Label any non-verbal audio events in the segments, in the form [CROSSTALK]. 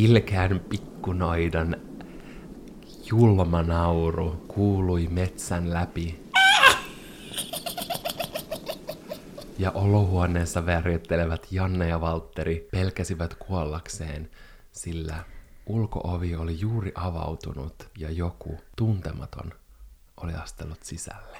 Ilkeän pikkunoidan julma nauru kuului metsän läpi. Ja olohuoneessa värjöttelevät Janne ja Valtteri pelkäsivät kuollakseen, sillä ulkoovi oli juuri avautunut ja joku tuntematon oli astellut sisälle.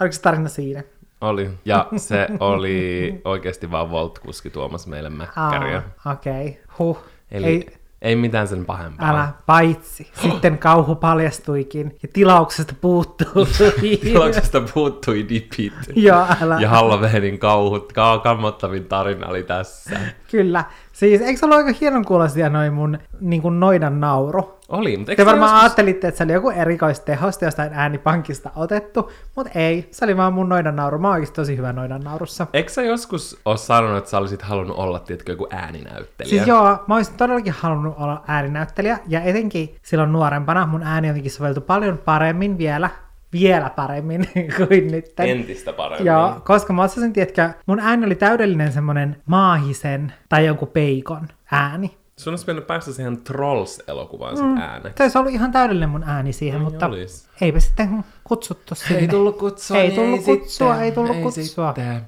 Oliko se tarina siinä? Oli. Ja [LAUGHS] se oli oikeasti vaan Volt-kuski tuomassa meille mäkkäriä. Okei, okay. huh. Eli ei, ei mitään sen pahempaa. Älä, paitsi. Sitten kauhu paljastuikin ja tilauksesta puuttui. [LAUGHS] Tilauksesta puuttui dipit. Joo, älä. Ja Halloweenin kauhut. Ka- kammottavin tarina oli tässä. Kyllä. Siis eikö se ollut aika hienon kuulostia noin mun niin kuin noidan nauru? Oli, mutta Te varmaan joskus... ajattelitte, että se oli joku erikoistehosta jostain äänipankista otettu, mutta ei. Se oli vaan mun noidan nauru. Mä oon oikeasti tosi hyvä noidan naurussa. Eikö sä joskus ole sanonut, että sä olisit halunnut olla, tiedätkö, joku ääninäyttelijä? Siis joo, mä olisin todellakin halunnut olla ääninäyttelijä, ja etenkin silloin nuorempana mun ääni jotenkin soveltu paljon paremmin vielä, vielä paremmin [LAUGHS] kuin nyt. Entistä paremmin. Joo, koska mä osasin, tiedätkö, mun ääni oli täydellinen semmonen maahisen tai jonkun peikon ääni. Sun olisi mennyt päästä siihen Trolls-elokuvaan mm. ääneksi. Se olisi ollut ihan täydellinen mun ääni siihen, Ei mutta olis. eipä sitten kutsuttu sinne. Ei tullut kutsua. Ei niin tullut kutsua, sitten, ei tullut kutsua. Sitten.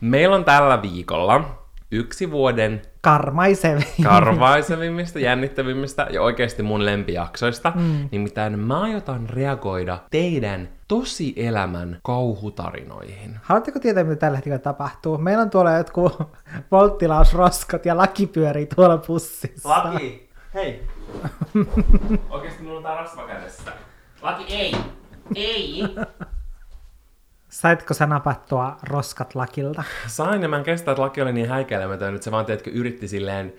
Meillä on tällä viikolla yksi vuoden Karmaisevin. karvaisevimmista, jännittävimmistä ja oikeasti mun lempijaksoista. Mm. Nimittäin mä aiotan reagoida teidän tosielämän kauhutarinoihin. Haluatteko tietää, mitä tällä hetkellä tapahtuu? Meillä on tuolla jotkut [LAUGHS] volttilausroskot ja laki pyörii tuolla pussissa. Laki, hei. Oikeesti mulla on tää rasva kädessä. Laki, ei. Ei. Saitko sä napattua roskat lakilta? Sain ja mä en kestä, että laki oli niin häikäilemätön, että se vaan tiedätkö, yritti silleen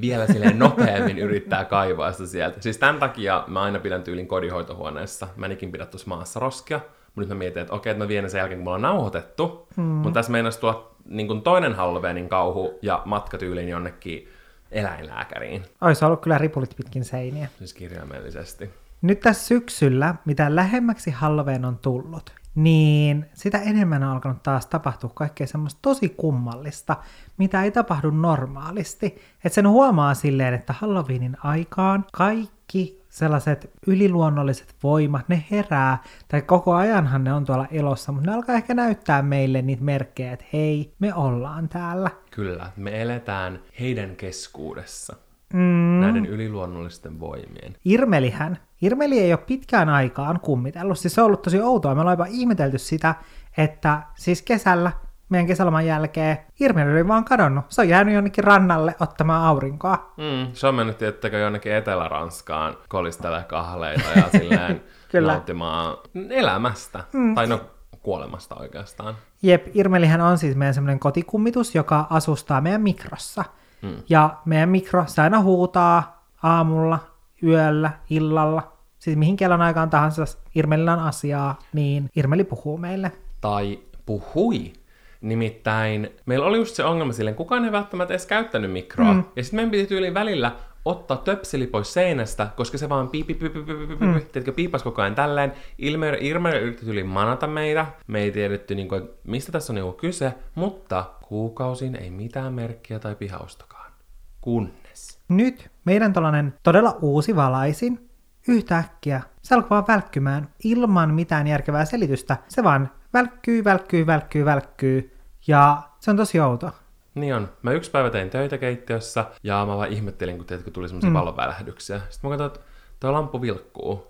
vielä silleen nopeammin [LAUGHS] yrittää kaivaa sitä sieltä. Siis tämän takia mä aina pidän tyylin kodinhoitohuoneessa. Mä en ikin pidä tuossa maassa roskia. Mutta nyt mä mietin, että okei, että mä vien ne sen jälkeen, kun mulla on nauhoitettu. Hmm. Mutta tässä meinasi tuo niin kuin toinen Halloweenin kauhu ja matkatyyliin jonnekin eläinlääkäriin. Ois ollut kyllä ripulit pitkin seiniä. Siis kirjaimellisesti. Nyt tässä syksyllä, mitä lähemmäksi Halloween on tullut, niin sitä enemmän on alkanut taas tapahtua kaikkea semmoista tosi kummallista, mitä ei tapahdu normaalisti. Että sen huomaa silleen, että Halloweenin aikaan kaikki sellaiset yliluonnolliset voimat, ne herää, tai koko ajanhan ne on tuolla elossa, mutta ne alkaa ehkä näyttää meille niitä merkkejä, että hei, me ollaan täällä. Kyllä, me eletään heidän keskuudessa. Mm. Näiden yliluonnollisten voimien. Irmelihän, Irmeli ei ole pitkään aikaan kummitellut, siis se on ollut tosi outoa, me ollaan jopa ihmetelty sitä, että siis kesällä, meidän kesäloman jälkeen, Irmeli oli vaan kadonnut, se on jäänyt jonnekin rannalle ottamaan aurinkoa. Mm, se on mennyt tiettäkö jonnekin Etelä-Ranskaan kolistele kahleita ja [LAUGHS] silleen Kyllä. nauttimaan elämästä. Mm. Tai no kuolemasta oikeastaan. Jep, Irmelihän on siis meidän semmoinen kotikummitus, joka asustaa meidän mikrossa. Mm. Ja meidän mikro, se aina huutaa aamulla, yöllä, illalla, siis mihin kellon aikaan tahansa Irmelillä on asiaa, niin Irmeli puhuu meille. Tai puhui. Nimittäin meillä oli just se ongelma silleen, kukaan ei välttämättä edes käyttänyt mikroa. Mm. Ja sitten meidän piti tyyliin välillä ottaa töpseli pois seinästä, koska se vaan piipi, piipi, piipi, piipi, mm. tiedätkö, piipas koko ajan tälleen. Ilme, Irme yritti manata meitä. Me ei tiedetty, niin kuin, mistä tässä on niin kyse, mutta kuukausin ei mitään merkkiä tai pihaustakaan. Kunnes. Nyt meidän tällainen todella uusi valaisin yhtäkkiä se alkoi vaan välkkymään ilman mitään järkevää selitystä. Se vaan välkkyy, välkkyy, välkkyy, välkkyy. Ja se on tosi outo. Niin on. Mä yksi päivä tein töitä keittiössä ja mä vaan ihmettelin, kun, teet, kun tuli semmoisia mm. valonvälähdyksiä. Sitten mä katsoin, että tuo lamppu vilkkuu.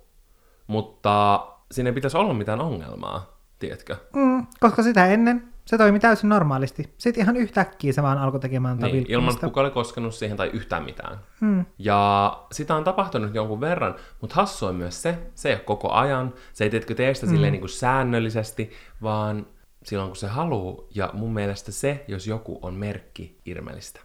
Mutta siinä ei pitäisi olla mitään ongelmaa, tiedätkö? Mm, koska sitä ennen se toimi täysin normaalisti. Sitten ihan yhtäkkiä se vaan alkoi tekemään niin, ilman, että kuka oli koskenut siihen tai yhtään mitään. Hmm. Ja sitä on tapahtunut jonkun verran, mutta hassu on myös se, se ei ole koko ajan, se ei teetkö tee sitä hmm. silleen niin kuin säännöllisesti, vaan silloin kun se haluaa, ja mun mielestä se, jos joku on merkki Irmelistä.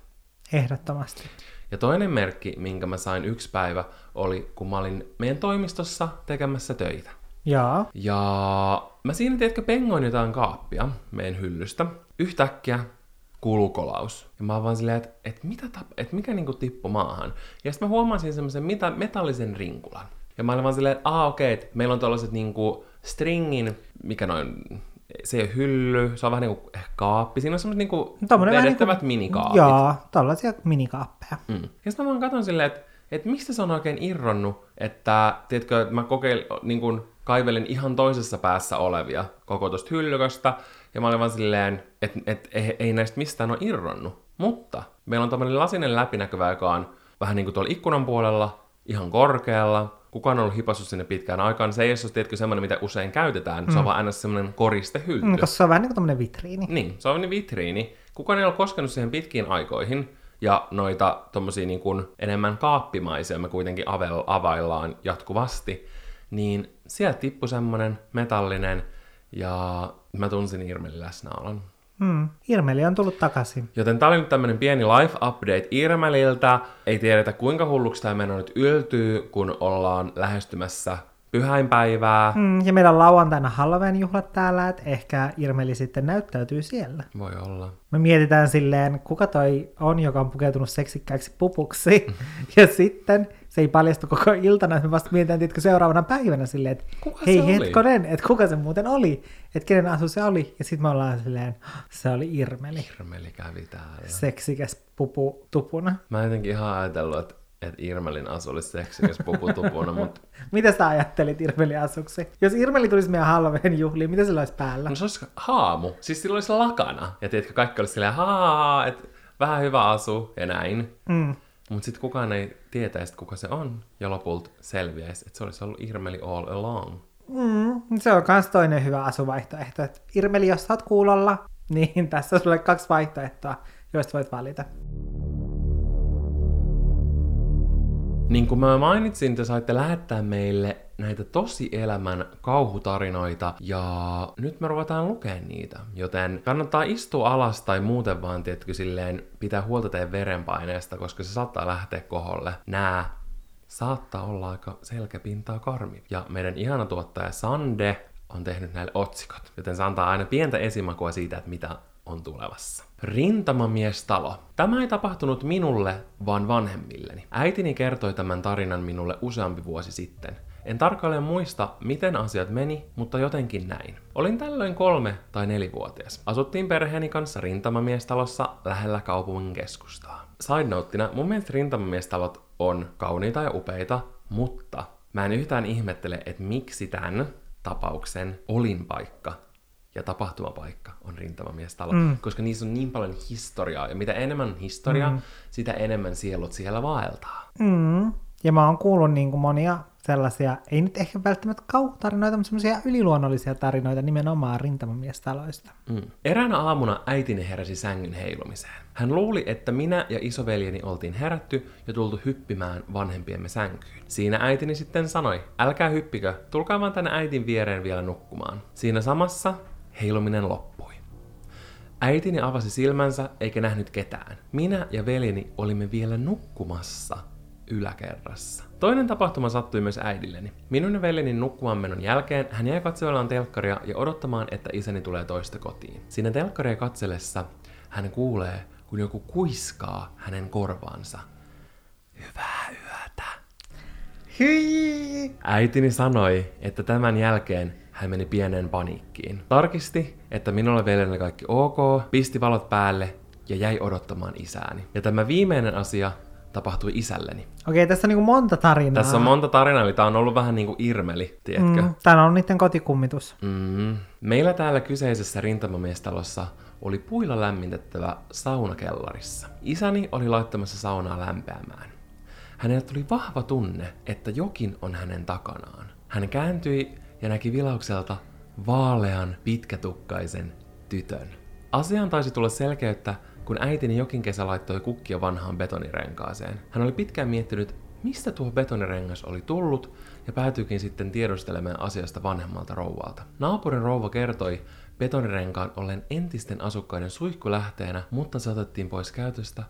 Ehdottomasti. Ja toinen merkki, minkä mä sain yksi päivä, oli kun mä olin meidän toimistossa tekemässä töitä. Jaa. Ja mä siinä, tiedätkö, pengoin jotain kaappia meidän hyllystä. Yhtäkkiä kuuluu kolaus. Ja mä oon vaan silleen, että, että, mitä tap- että mikä niinku tippui maahan. Ja sitten mä huomasin semmoisen meta- metallisen rinkulan. Ja mä olin vaan silleen, että okei, okay, meillä on tällaiset niinku stringin, mikä noin se ei ole hylly, se on vähän niin kuin kaappi. Siinä on semmoiset niin kuin Tommonen vähän vedettävät niinku- minikaapit. Joo, tällaisia minikaappeja. Mm. Ja sitten mä vaan katson silleen, että, että mistä se on oikein irronnut, että tiedätkö, että mä kokeil, niin kuin kaivelin ihan toisessa päässä olevia koko tosta hyllyköstä, ja mä olin vaan silleen, että, että ei, ei näistä mistään ole irronnut. Mutta meillä on tämmöinen lasinen läpinäkyvä, joka on vähän niin kuin tuolla ikkunan puolella, ihan korkealla, kukaan on ollut hipassut sinne pitkään aikaan. Se ei ole, tiedätkö, semmoinen, mitä usein käytetään, mm. se on vaan aina semmoinen koristehylly. Mm, koska se on vähän niin kuin tämmöinen vitriini. Niin, se on niin vitriini. Kukaan ei ole koskenut siihen pitkiin aikoihin, ja noita tommosia niin kuin enemmän kaappimaisia me kuitenkin avel, availlaan jatkuvasti, niin sieltä tippui semmonen metallinen, ja mä tunsin Irmelin läsnäolon. Mm. Irmeli on tullut takaisin. Joten tää oli nyt tämmönen pieni life update Irmeliltä. Ei tiedetä kuinka hulluksi tämä meno nyt yltyy, kun ollaan lähestymässä pyhäinpäivää. Mm, ja meillä on lauantaina Halloween juhlat täällä, että ehkä Irmeli sitten näyttäytyy siellä. Voi olla. Me mietitään silleen, kuka toi on, joka on pukeutunut seksikkääksi pupuksi. [LAUGHS] ja sitten se ei paljastu koko iltana, me vasta mietitään, että seuraavana päivänä silleen, että Kuka se hei oli? hetkonen, että kuka se muuten oli, että kenen asu se oli. Ja sitten me ollaan silleen, se oli Irmeli, Irmeli kävi täällä. seksikäs pupu tupuna. Mä en jotenkin ihan ajatellut, että, että Irmelin asu olisi seksikäs puputupuna, mutta [LAUGHS] Mitä sä ajattelit Irmeli asuksi? Jos Irmeli tulisi meidän Halloween juhliin, mitä sillä olisi päällä? no se olisi haamu. Siis sillä olisi lakana. Ja tiedätkö, kaikki olisi silleen, haa, että vähän hyvä asu ja näin. Mm. Mutta sitten kukaan ei tietäisi, kuka se on. Ja lopulta selviäisi, että se olisi ollut Irmeli all along. Mm, se on myös toinen hyvä asuvaihtoehto. Et Irmeli, jos sä oot kuulolla, [LAUGHS] niin tässä on sulle kaksi vaihtoehtoa, joista voit valita. Niin kuin mä mainitsin, te saitte lähettää meille näitä tosielämän kauhutarinoita, ja nyt me ruvetaan lukemaan niitä. Joten kannattaa istua alas tai muuten vaan, tietkö silleen, pitää huolta teidän verenpaineesta, koska se saattaa lähteä koholle. Nää saattaa olla aika selkäpintaa karmi. Ja meidän ihana tuottaja Sande on tehnyt näille otsikot, joten se antaa aina pientä esimakua siitä, että mitä on tulevassa. Rintamamiestalo. Tämä ei tapahtunut minulle, vaan vanhemmilleni. Äitini kertoi tämän tarinan minulle useampi vuosi sitten. En tarkalleen muista, miten asiat meni, mutta jotenkin näin. Olin tällöin kolme- tai nelivuotias. Asuttiin perheeni kanssa rintamamiestalossa lähellä kaupungin keskustaa. Side noteina, mun mielestä rintamamiestalot on kauniita ja upeita, mutta mä en yhtään ihmettele, että miksi tämän tapauksen olinpaikka ja tapahtumapaikka on rintamamiestalo, mm. koska niissä on niin paljon historiaa, ja mitä enemmän historiaa, mm. sitä enemmän sielut siellä vaeltaa. Mm. Ja mä oon kuullut niin kuin monia sellaisia, ei nyt ehkä välttämättä kauhutarinoita, mutta semmoisia yliluonnollisia tarinoita nimenomaan rintamamiestaloista. Mm. Eräänä aamuna äitini heräsi sängyn heilumiseen. Hän luuli, että minä ja isoveljeni oltiin herätty ja tultu hyppimään vanhempiemme sänkyyn. Siinä äitini sitten sanoi, älkää hyppikö, tulkaa vaan tänne äitin viereen vielä nukkumaan. Siinä samassa heiluminen loppui. Äitini avasi silmänsä eikä nähnyt ketään. Minä ja veljeni olimme vielä nukkumassa yläkerrassa. Toinen tapahtuma sattui myös äidilleni. Minun ja veljeni nukkumaan menon jälkeen hän jäi katselemaan telkkaria ja odottamaan, että isäni tulee toista kotiin. Siinä telkkaria katsellessa hän kuulee, kun joku kuiskaa hänen korvaansa. Hyvää yötä. Hyi! Äitini sanoi, että tämän jälkeen hän meni pieneen paniikkiin. Tarkisti, että minulla oli veljeni kaikki ok, pisti valot päälle ja jäi odottamaan isääni. Ja tämä viimeinen asia tapahtui isälleni. Okei, tässä on niin kuin monta tarinaa. Tässä on monta tarinaa, eli tää on ollut vähän niin kuin Irmeli, tiedätkö? Mm. Tämä on niiden kotikummitus. Mm. Meillä täällä kyseisessä rintamamiestalossa oli puilla lämmitettävä sauna kellarissa. Isäni oli laittamassa saunaa lämpeämään. Hänelle tuli vahva tunne, että jokin on hänen takanaan. Hän kääntyi ja näki vilaukselta vaalean, pitkätukkaisen tytön. Asiaan taisi tulla selkeyttä, kun äitini jokin kesä laittoi kukkia vanhaan betonirenkaaseen. Hän oli pitkään miettinyt, mistä tuo betonirengas oli tullut, ja päätyikin sitten tiedustelemaan asiasta vanhemmalta rouvalta. Naapurin rouva kertoi betonirenkaan ollen entisten asukkaiden suihkulähteenä, mutta se otettiin pois käytöstä,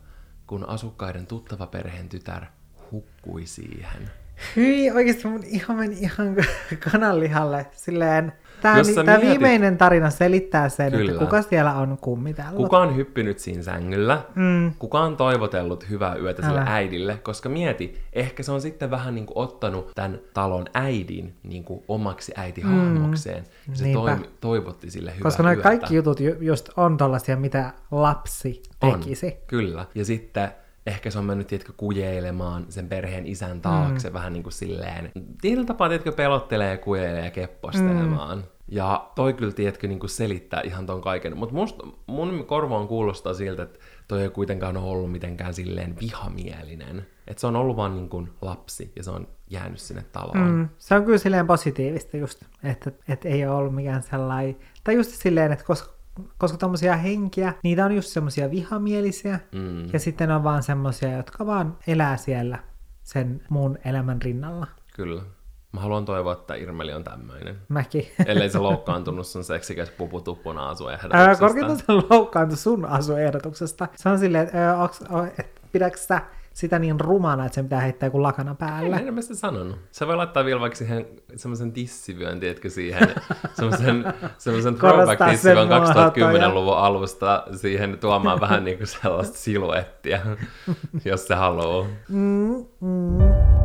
kun asukkaiden tuttava perheen tytär hukkui siihen. Hyi, oikeesti mun ihan meni ihan [LAUGHS] kananlihalle. Silleen, Tämä, Jos sä tämä mietit- viimeinen tarina selittää sen, Kyllä. että kuka siellä on kummitellut. Kuka on hyppinyt siinä sängyllä? Mm. Kuka on toivotellut hyvää yötä sille Älä. äidille? Koska mieti, ehkä se on sitten vähän niin kuin ottanut tämän talon äidin niin kuin omaksi äitihahmokseen. Ja se toimi, toivotti sille hyvää Koska yötä. kaikki jutut ju- just on tollasia, mitä lapsi On, tekisi. kyllä. Ja sitten ehkä se on mennyt, tiedätkö, kujeilemaan sen perheen isän taakse mm. vähän niin kuin silleen. Tietyllä tapaa, tiedätkö, pelottelee ja kujeilee ja keppostelemaan. Mm. Ja toi kyllä, tiedätkö, niin kuin selittää ihan ton kaiken. Mutta mun korvaan kuulostaa siltä, että toi ei kuitenkaan ole ollut mitenkään silleen vihamielinen. Että se on ollut vaan niin kuin lapsi ja se on jäänyt sinne taloon. Mm, se on kyllä silleen positiivista just, että, että ei ole ollut mikään sellainen, tai just silleen, että koska, koska tommosia henkiä, niitä on just semmosia vihamielisiä, Mm. ja sitten on vaan semmosia, jotka vaan elää siellä sen muun elämän rinnalla. Kyllä. Mä haluan toivoa, että Irmeli on tämmöinen. Mäkin. [LAUGHS] Ellei se loukkaantunut sun seksikäs puputuppuna Ää, asuehdotuksesta. Korkeintaan se loukkaantui sun asuehdotuksesta. Se on silleen, että, ää, pidätkö sä sitä niin rumana, että sen pitää heittää joku lakana päälle? En mä sitä sanonut. Se voi laittaa vielä vaikka siihen semmoisen tissivyön, tiedätkö, siihen [LAUGHS] semmoisen, semmoisen throwback tissivyön muotoja. 2010-luvun alusta siihen tuomaan vähän niin kuin sellaista siluettia, [LAUGHS] jos se haluaa. Mm, mm.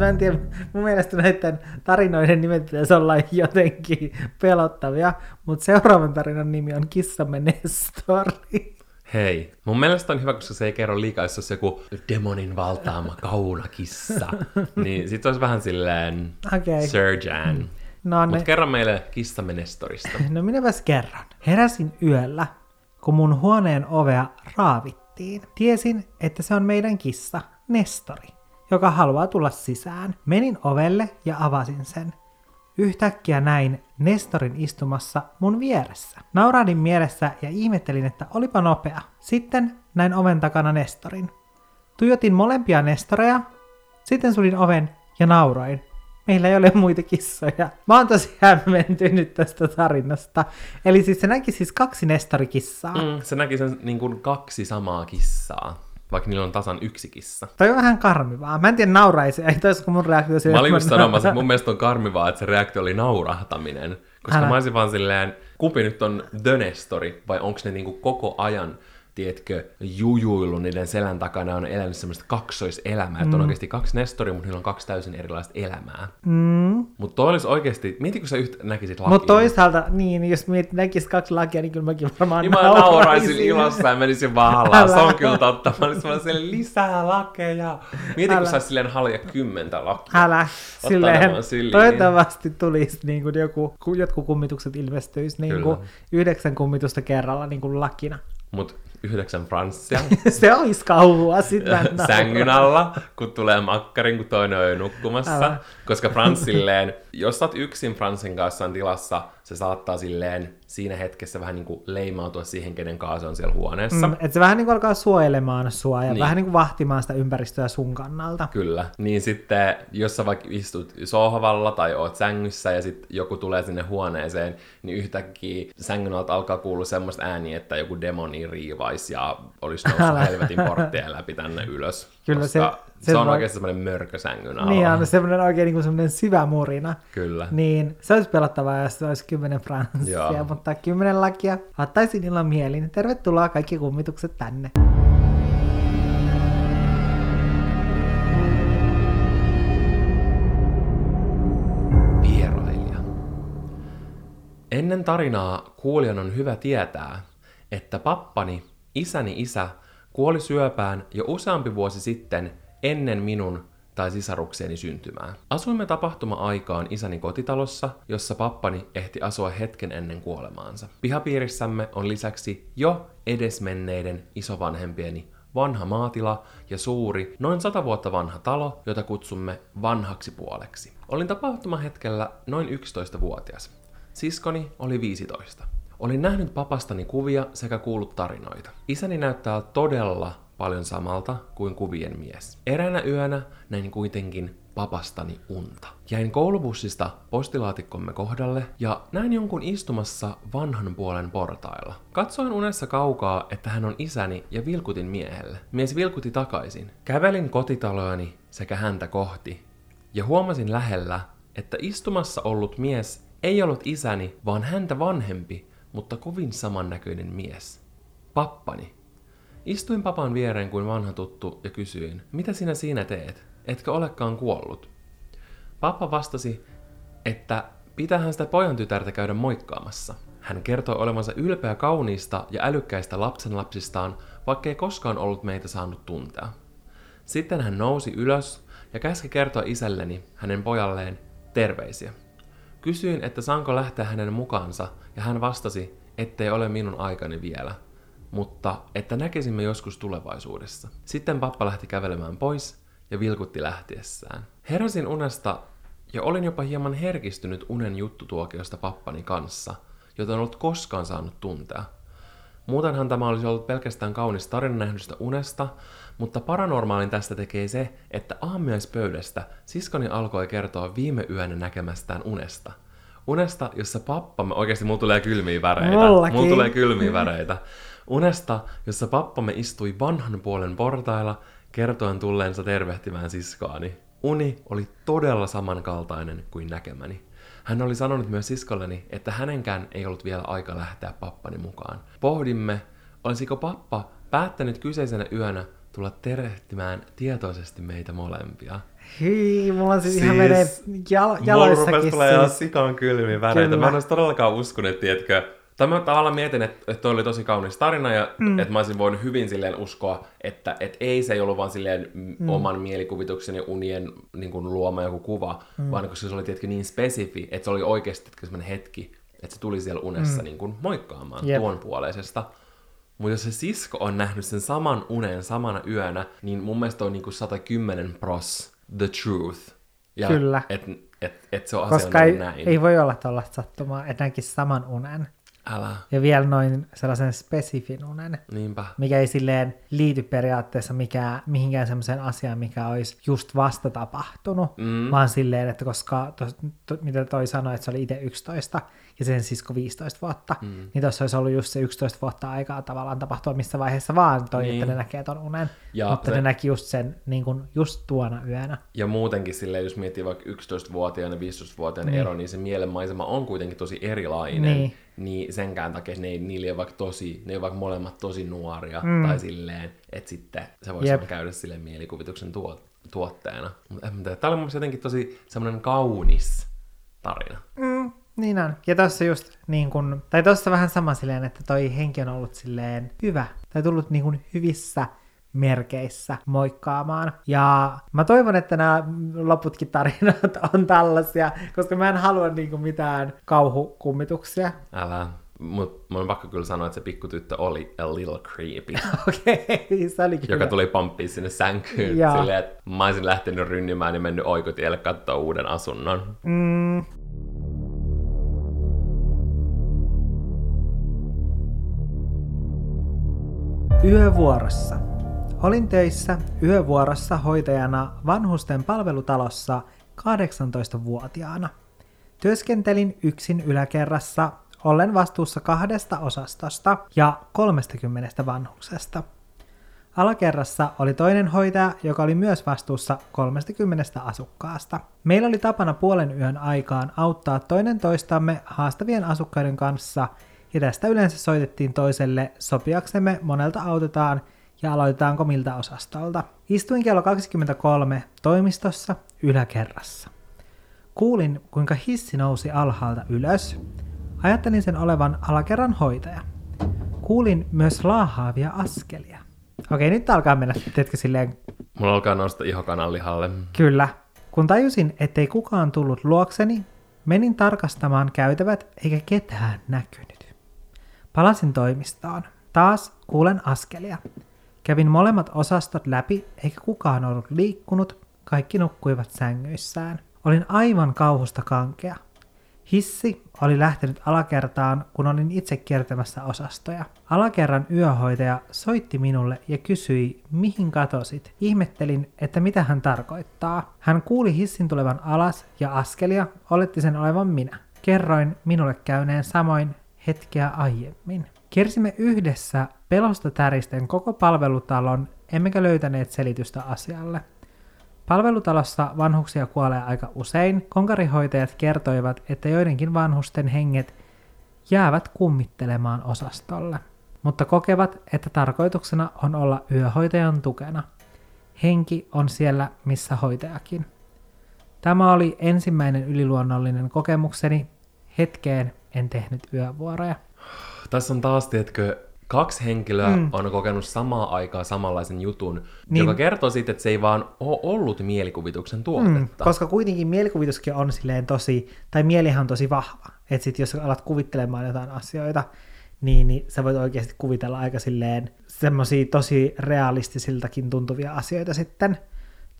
Mä en tiedä, mun mielestä näiden tarinoiden nimet pitäisi olla jotenkin pelottavia, mutta seuraavan tarinan nimi on Kissamme Nestori. Hei, mun mielestä on hyvä, koska se ei kerro liikaa, jos olisi joku demonin valtaama kaunakissa. [LAUGHS] niin sit olisi vähän silleen. Sir Jan. No, ne, Mutta kerro meille kissamme Nestorista. [LAUGHS] no minäpäs kerran. Heräsin yöllä, kun mun huoneen ovea raavittiin. Tiesin, että se on meidän kissa, Nestori, joka haluaa tulla sisään. Menin ovelle ja avasin sen. Yhtäkkiä näin Nestorin istumassa mun vieressä. Naurahdin mielessä ja ihmettelin, että olipa nopea. Sitten näin oven takana Nestorin. Tuijotin molempia Nestoreja, sitten sulin oven ja nauroin. Meillä ei ole muita kissoja. Mä oon tosi hämmentynyt tästä tarinasta. Eli siis se näki siis kaksi Nestorikissaa. Mm. Se näki sen niin kuin kaksi samaa kissaa, vaikka niillä on tasan yksi kissa. Toi on vähän karmivaa. Mä en tiedä nauraisi, ei toisko mun reaktio siihen, Mä olin just sanomassa, että mun mielestä on karmivaa, että se reaktio oli naurahtaminen. Koska Älä. mä olisin vaan silleen, kumpi nyt on The Nestori, vai onko ne niinku koko ajan, tiedätkö, jujuillu niiden selän takana, on elänyt semmoista kaksoiselämää, että on oikeasti kaksi Nestoria, mutta niillä on kaksi täysin erilaista elämää. Mm. Mutta toi olisi oikeasti, mieti kun sä yhtä näkisit lakia. Mutta toisaalta, niin, jos mietit näkis kaksi lakia, niin kyllä mäkin varmaan Niin mä nauraisin. ilossa ja menisin vaan [LAUGHS] alas. Se on kyllä totta. Mä olisin vaan silleen, lisää lakeja. Mieti, kun Älä. saisi silleen halja kymmentä lakia. Älä, silleen, syliin. toivottavasti tulisi niin kuin joku, ku- jotkut kummitukset ilmestyisi niin kuin yhdeksän kummitusta kerralla niin kuin lakina. Mut yhdeksän franssia [LAUGHS] Se olisi kauhua sitten. [LAUGHS] sängyn alla, kun tulee makkarin, kun toinen on jo nukkumassa. Älä. Koska Frans silleen, jos sä oot yksin Fransin kanssa on tilassa, se saattaa silleen siinä hetkessä vähän niin kuin leimautua siihen, kenen kanssa on siellä huoneessa. Mm, että se vähän niin kuin alkaa suojelemaan sua ja Niin. vähän niin kuin vahtimaan sitä ympäristöä sun kannalta. Kyllä. Niin sitten, jos sä vaikka istut sohvalla tai oot sängyssä ja sitten joku tulee sinne huoneeseen, niin yhtäkkiä sängyn alta alkaa kuulua semmoista ääniä, että joku demoni riivaisi ja olisi noussut helvetin portteja läpi tänne ylös. Kyllä koska se- se, on oikeasti semmoinen mörkö sängyn alla. Niin on semmoinen oikein niin kuin semmoinen syvä murina. Kyllä. Niin, se olisi pelottavaa, jos se olisi kymmenen franssia, Joo. mutta kymmenen lakia ottaisin illan mielin. Tervetuloa kaikki kummitukset tänne. Vierailija. Ennen tarinaa kuulijan on hyvä tietää, että pappani, isäni isä, kuoli syöpään jo useampi vuosi sitten ennen minun tai sisarukseni syntymää. Asuimme tapahtuma-aikaan isäni kotitalossa, jossa pappani ehti asua hetken ennen kuolemaansa. Pihapiirissämme on lisäksi jo edesmenneiden isovanhempieni vanha maatila ja suuri, noin sata vuotta vanha talo, jota kutsumme vanhaksi puoleksi. Olin tapahtumahetkellä noin 11-vuotias. Siskoni oli 15. Olin nähnyt papastani kuvia sekä kuullut tarinoita. Isäni näyttää todella paljon samalta kuin kuvien mies. Eräänä yönä näin kuitenkin papastani unta. Jäin koulubussista postilaatikkomme kohdalle ja näin jonkun istumassa vanhan puolen portailla. Katsoin unessa kaukaa, että hän on isäni ja vilkutin miehelle. Mies vilkutti takaisin. Kävelin kotitalojani sekä häntä kohti ja huomasin lähellä, että istumassa ollut mies ei ollut isäni, vaan häntä vanhempi, mutta kovin samannäköinen mies. Pappani. Istuin papan viereen kuin vanha tuttu ja kysyin, mitä sinä siinä teet? Etkö olekaan kuollut? Pappa vastasi, että pitäähän sitä pojan tytärtä käydä moikkaamassa. Hän kertoi olevansa ylpeä kauniista ja älykkäistä lapsenlapsistaan, vaikkei koskaan ollut meitä saanut tuntea. Sitten hän nousi ylös ja käski kertoa isälleni, hänen pojalleen, terveisiä. Kysyin, että saanko lähteä hänen mukaansa, ja hän vastasi, ettei ole minun aikani vielä, mutta että näkisimme joskus tulevaisuudessa. Sitten pappa lähti kävelemään pois ja vilkutti lähtiessään. Heräsin unesta ja olin jopa hieman herkistynyt unen juttutuokiosta pappani kanssa, jota en ollut koskaan saanut tuntea. Muutenhan tämä olisi ollut pelkästään kaunis tarina nähdystä unesta, mutta paranormaalin tästä tekee se, että aamiaispöydästä siskoni alkoi kertoa viime yönä näkemästään unesta. Unesta, jossa pappamme, oikeasti mulla tulee kylmiä väreitä. Mullakin. Mulla tulee kylmiä väreitä. Unesta, jossa pappamme istui vanhan puolen portailla, kertoen tulleensa tervehtimään siskoani. Uni oli todella samankaltainen kuin näkemäni. Hän oli sanonut myös siskolleni, että hänenkään ei ollut vielä aika lähteä pappani mukaan. Pohdimme, olisiko pappa päättänyt kyseisenä yönä tulla tervehtimään tietoisesti meitä molempia. Hyi, mulla siis, siis ihan Siis- menee jal- Mulla jaloissakin rupesi tulee ihan siis. sikan kylmiä väreitä. Kyllä. Mä en olisi todellakaan uskonut, tiedätkö. Tai mä tavallaan mietin, että, että toi oli tosi kaunis tarina ja mm. että mä olisin voinut hyvin silleen uskoa, että, että ei se ei ollut vaan silleen mm. oman mielikuvituksen ja unien niin kuin, luoma joku kuva, mm. vaan koska se oli tiedätkö, niin spesifi, että se oli oikeasti semmoinen hetki, että se tuli siellä unessa mm. niin kuin, moikkaamaan Jep. tuon puoleisesta. Mutta jos se sisko on nähnyt sen saman unen samana yönä, niin mun mielestä on niinku 110 pros the truth. Ja Kyllä. Et, et, et se on asia Koska ei, näin. ei voi olla tuollaista sattumaa, että näkisi saman unen. Älä. Ja vielä noin sellaisen spesifin unen, Niinpä. mikä ei silleen liity periaatteessa mikä, mihinkään semmoiseen asiaan, mikä olisi just vasta tapahtunut, Mm. vaan silleen, että koska, tos, to, mitä toi sanoi, että se oli itse 11 ja sen sisko 15 vuotta, mm. niin tuossa olisi ollut just se 11 vuotta aikaa tavallaan tapahtua missä vaiheessa vaan toi, Niin. että ne näkee ton unen, Ja mutta se- ne näki just sen niin kuin just tuona yönä. Ja muutenkin silleen, jos miettii vaikka 11-vuotiaan ja 15-vuotiaan Niin. ero, niin se mielenmaisema on kuitenkin tosi erilainen. Niin. Niin senkään takia ne ei, niillä ei ole vaikka tosi, ne ei ole vaikka molemmat tosi nuoria, mm. tai silleen, että sitten se voisi Jep. käydä silleen mielikuvituksen tuo, tuotteena. Mutta en mä tiedä, tää oli mun jotenkin tosi semmoinen kaunis tarina. Mm, niin on. Ja tossa just niin kun, tai tossa vähän sama silleen, että toi henki on ollut silleen hyvä, tai tullut niin kun hyvissä merkeissä moikkaamaan. Ja mä toivon, että nämä loputkin tarinat [LAUGHS] on tällaisia, koska mä en halua niin kuin mitään kauhukummituksia. Älä. Mut mun on pakko kyllä sanoa, että se pikkutyttö oli a little creepy. [LAUGHS] Okei, okay, [LAUGHS] se oli kyllä. joka tuli pamppiin sinne sänkyyn Joo. silleen, että mä olisin lähtenyt rynnymään ja mennyt oikotielle katsoa uuden asunnon. Mm, Yövuorossa. Olin töissä yövuorossa hoitajana vanhusten palvelutalossa 18-vuotiaana. Työskentelin yksin yläkerrassa, ollen vastuussa kahdesta osastosta ja 30 vanhuksesta. Alakerrassa oli toinen hoitaja, joka oli myös vastuussa 30 asukkaasta. Meillä oli tapana puolen yön aikaan auttaa toinen toistamme haastavien asukkaiden kanssa, ja tästä yleensä soitettiin toiselle sopiaksemme monelta autetaan ja aloitetaanko miltä osastolta. Istuin kello 23 toimistossa yläkerrassa. Kuulin, kuinka hissi nousi alhaalta ylös. Ajattelin sen olevan alakerran hoitaja. Kuulin myös laahaavia askelia. Okei, nyt alkaa mennä, teetkö silleen, Mulla alkaa nousta ihokanan lihalle. kyllä. Kun tajusin, ettei kukaan tullut luokseni, menin tarkastamaan käytävät eikä ketään näkynyt. Palasin toimistoon. Taas kuulen askelia. Kävin molemmat osastot läpi, eikä kukaan ollut liikkunut, kaikki nukkuivat sängyissään. Olin aivan kauhusta kankea. Hissi oli lähtenyt alakertaan, kun olin itse kiertämässä osastoja. Alakerran yöhoitaja soitti minulle ja kysyi, mihin katosit. Ihmettelin, että mitä hän tarkoittaa. Hän kuuli hissin tulevan alas ja askelia, oletti sen olevan minä. Kerroin minulle käyneen samoin hetkeä aiemmin. Kiersimme yhdessä pelosta täristen koko palvelutalon, emmekä löytäneet selitystä asialle. Palvelutalossa vanhuksia kuolee aika usein. Konkarihoitajat kertoivat, että joidenkin vanhusten henget jäävät kummittelemaan osastolle, mutta kokevat, että tarkoituksena on olla yöhoitajan tukena. Henki on siellä, missä hoitajakin. Tämä oli ensimmäinen yliluonnollinen kokemukseni. Hetkeen en tehnyt yövuoroja. Tässä on taas, tiedätkö, kaksi henkilöä mm. on kokenut samaa aikaa samanlaisen jutun, niin. joka kertoo siitä, että se ei vaan ole ollut mielikuvituksen tuotetta. Mm, koska kuitenkin mielikuvituskin on silleen tosi, tai mielihän on tosi vahva. Että sit jos alat kuvittelemaan jotain asioita, niin, niin sä voit oikeasti kuvitella aika silleen semmoisia tosi realistisiltakin tuntuvia asioita sitten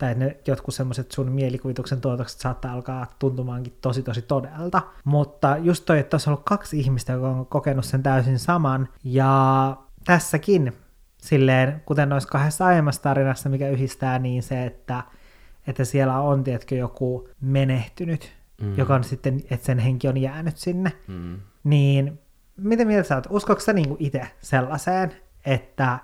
tai ne jotkut semmoiset sun mielikuvituksen tuotokset saattaa alkaa tuntumaankin tosi tosi todelta. Mutta just toi, että on ollut kaksi ihmistä, jotka on kokenut sen täysin saman, ja tässäkin silleen, kuten noissa kahdessa aiemmassa tarinassa, mikä yhdistää niin se, että, että siellä on, tiedätkö, joku menehtynyt, mm. joka on sitten, että sen henki on jäänyt sinne, mm. niin miten mieltä sä oot? Uskotko sä niin itse sellaiseen, että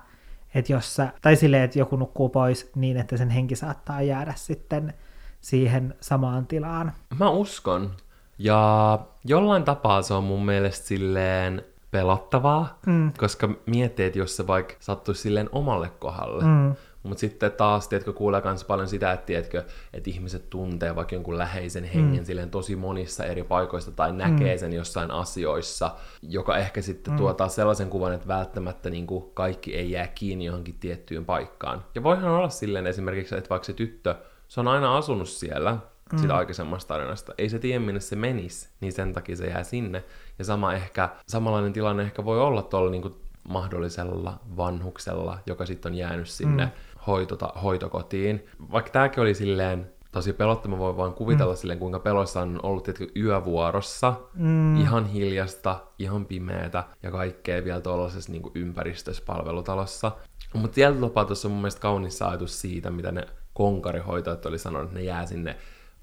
että jos sä, tai silleen, että joku nukkuu pois niin, että sen henki saattaa jäädä sitten siihen samaan tilaan. Mä uskon. Ja jollain tapaa se on mun mielestä silleen pelottavaa, mm. koska miettii, että jos se vaikka sattuisi silleen omalle kohdalle, mm. Mutta sitten taas, tiedätkö, kuulee myös paljon sitä, että, tiedätkö, että ihmiset tuntee vaikka jonkun läheisen hengen mm. silleen tosi monissa eri paikoista tai näkee mm. sen jossain asioissa, joka ehkä sitten mm. tuo taas sellaisen kuvan, että välttämättä niin kuin kaikki ei jää kiinni johonkin tiettyyn paikkaan. Ja voihan olla silleen esimerkiksi, että vaikka se tyttö, se on aina asunut siellä, mm. sitä aikaisemmasta tarinasta. Ei se tiedä, minne se menisi, niin sen takia se jää sinne. Ja sama ehkä, samanlainen tilanne ehkä voi olla tuolla niin mahdollisella vanhuksella, joka sitten on jäänyt sinne mm hoitota, hoitokotiin. Vaikka tämäkin oli silleen tosi pelottava, voi vaan kuvitella mm. silleen, kuinka peloissa on ollut tietysti yövuorossa, mm. ihan hiljasta, ihan pimeätä ja kaikkea vielä tuollaisessa niin ympäristössä palvelutalossa. Mutta sieltä tapaa tuossa on mun mielestä kaunis ajatus siitä, mitä ne konkarihoitajat oli sanonut, että ne jää sinne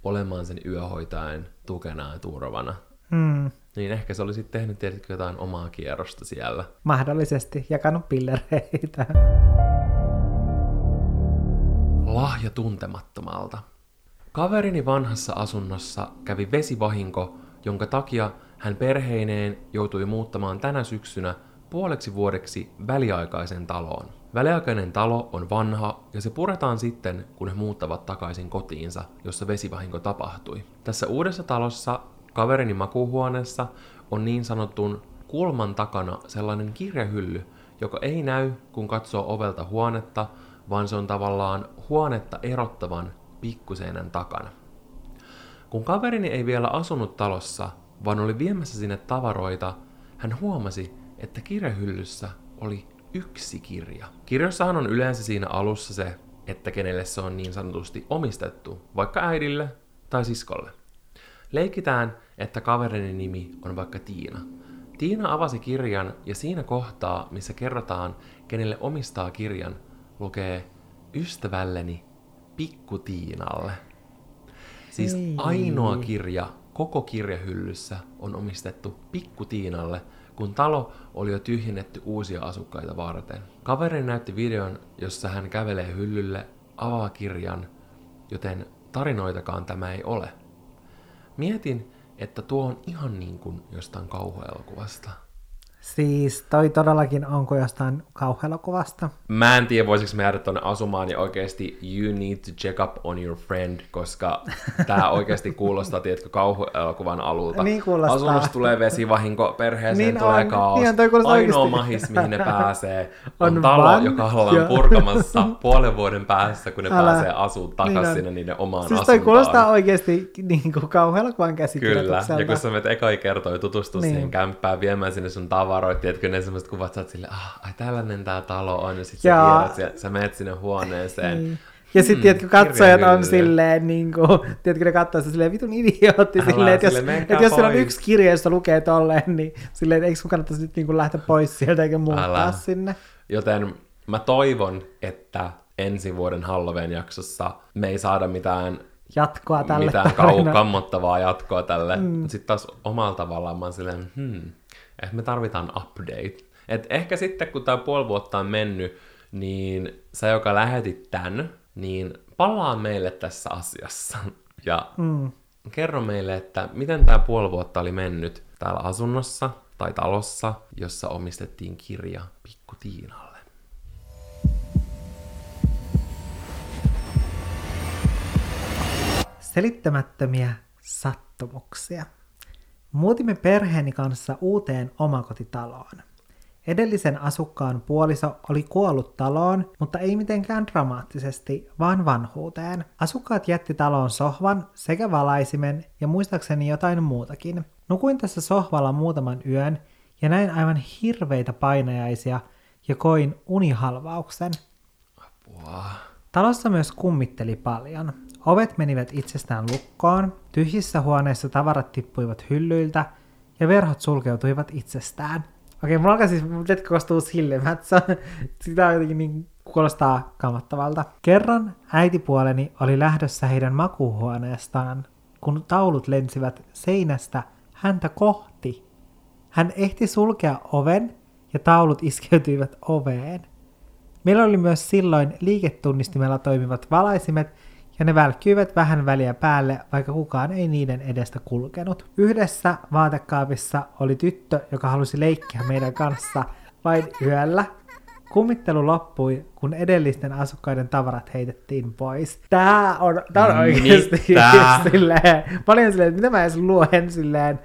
olemaan sen yöhoitajan tukena ja turvana. Mm. Niin ehkä se olisi tehnyt tietysti jotain omaa kierrosta siellä. Mahdollisesti jakanut pillereitä lahja tuntemattomalta. Kaverini vanhassa asunnossa kävi vesivahinko, jonka takia hän perheineen joutui muuttamaan tänä syksynä puoleksi vuodeksi väliaikaisen taloon. Väliaikainen talo on vanha ja se puretaan sitten, kun he muuttavat takaisin kotiinsa, jossa vesivahinko tapahtui. Tässä uudessa talossa, kaverini makuuhuoneessa, on niin sanotun kulman takana sellainen kirjahylly, joka ei näy, kun katsoo ovelta huonetta, vaan se on tavallaan huonetta erottavan pikkuseinän takana. Kun kaverini ei vielä asunut talossa, vaan oli viemässä sinne tavaroita, hän huomasi, että kirjahyllyssä oli yksi kirja. Kirjassahan on yleensä siinä alussa se, että kenelle se on niin sanotusti omistettu, vaikka äidille tai siskolle. Leikitään, että kaverini nimi on vaikka Tiina. Tiina avasi kirjan ja siinä kohtaa, missä kerrotaan, kenelle omistaa kirjan, lukee ystävälleni Pikku Tiinalle. Siis Ei. ainoa kirja koko kirjahyllyssä on omistettu Pikku Tiinalle, kun talo oli jo tyhjennetty uusia asukkaita varten. Kaveri näytti videon, jossa hän kävelee hyllylle, avaa kirjan, joten tarinoitakaan tämä ei ole. Mietin, että tuo on ihan niin kuin jostain kauhuelokuvasta. Siis toi todellakin onko jostain kauhuelokuvasta? Mä en tiedä, voisiko me jäädä tuonne asumaan ja oikeasti you need to check up on your friend, koska tää [LAUGHS] oikeasti kuulostaa, tiedätkö, kauhuelokuvan alulta. Niin kuulostaa. Asunnossa tulee vesivahinko, perheeseen niin tulee on. kaos. Niin on, Ainoa oikeasti. mahis, mihin ne pääsee, [LAUGHS] on, on talo, van... joka ollaan purkamassa puolen vuoden päässä, kun ne Älä. pääsee asuu takaisin niin sinne niiden omaan siis asuntoon. Siis toi kuulostaa oikeasti niin kuin kauhuelokuvan Kyllä, ja kun sä menet eka kertoi tutustua niin. siihen kämppään, viemään sinne sun tavaroita, tavaroit, tiedätkö, ne semmoiset kuvat, sä oot silleen, ah, ai tällainen tää talo on, ja sit sä tiedät, sä, sä menet sinne huoneeseen, niin. Ja sitten, Hmm, tiedätkö, katsojat on silleen, niin kuin, [LAUGHS] tiedätkö, ne katsoo sitä silleen vitun idiootti, Älä silleen, että jos, että jos siellä on yksi kirja, jossa lukee tolleen, niin silleen, että eikö sun kannattaisi nyt niin kuin lähteä pois sieltä eikä muuttaa Älä. sinne. Joten mä toivon, että ensi vuoden Halloween jaksossa me ei saada mitään, Jatkoa tälle mitään [LAUGHS] kau- tarinalle. kammottavaa jatkoa tälle. Mm. Sitten taas omalla tavallaan mä oon silleen, hmm, että me tarvitaan update. Et ehkä sitten kun tämä puoli vuotta on mennyt, niin sä, joka lähetit tän, niin palaa meille tässä asiassa. [LAUGHS] Ja Mm. kerro meille, että miten tämä puoli vuotta oli mennyt täällä asunnossa tai talossa, jossa omistettiin kirja Pikku Tiinalle. Selittämättömiä sattumuksia. Muutimme perheeni kanssa uuteen omakotitaloon. Edellisen asukkaan puoliso oli kuollut taloon, mutta ei mitenkään dramaattisesti, vaan vanhuuteen. Asukkaat jätti taloon sohvan sekä valaisimen ja muistaakseni jotain muutakin. Nukuin tässä sohvalla muutaman yön ja näin aivan hirveitä painajaisia ja koin unihalvauksen. Apua. Talossa myös kummitteli paljon. Ovet menivät itsestään lukkoon, tyhjissä huoneissa tavarat tippuivat hyllyiltä ja verhot sulkeutuivat itsestään. Okei, mulla alkaa siis, tiedätkö, kostuu silmät, [LAUGHS] sitä on jotenkin niin kuulostaa kammottavalta. Kerran äitipuoleni oli lähdössä heidän makuuhuoneestaan, kun taulut lensivät seinästä häntä kohti. Hän ehti sulkea oven ja taulut iskeytyivät oveen. Meillä oli myös silloin liiketunnistimella toimivat valaisimet, ja ne välkkyivät vähän väliä päälle, vaikka kukaan ei niiden edestä kulkenut. Yhdessä vaatekaapissa oli tyttö, joka halusi leikkiä meidän kanssa vain yöllä. Kummittelu loppui, kun edellisten asukkaiden tavarat heitettiin pois. Tää on, tää on oikeesti [LAUGHS] silleen, paljon silleen, että mitä mä edes luen silleen,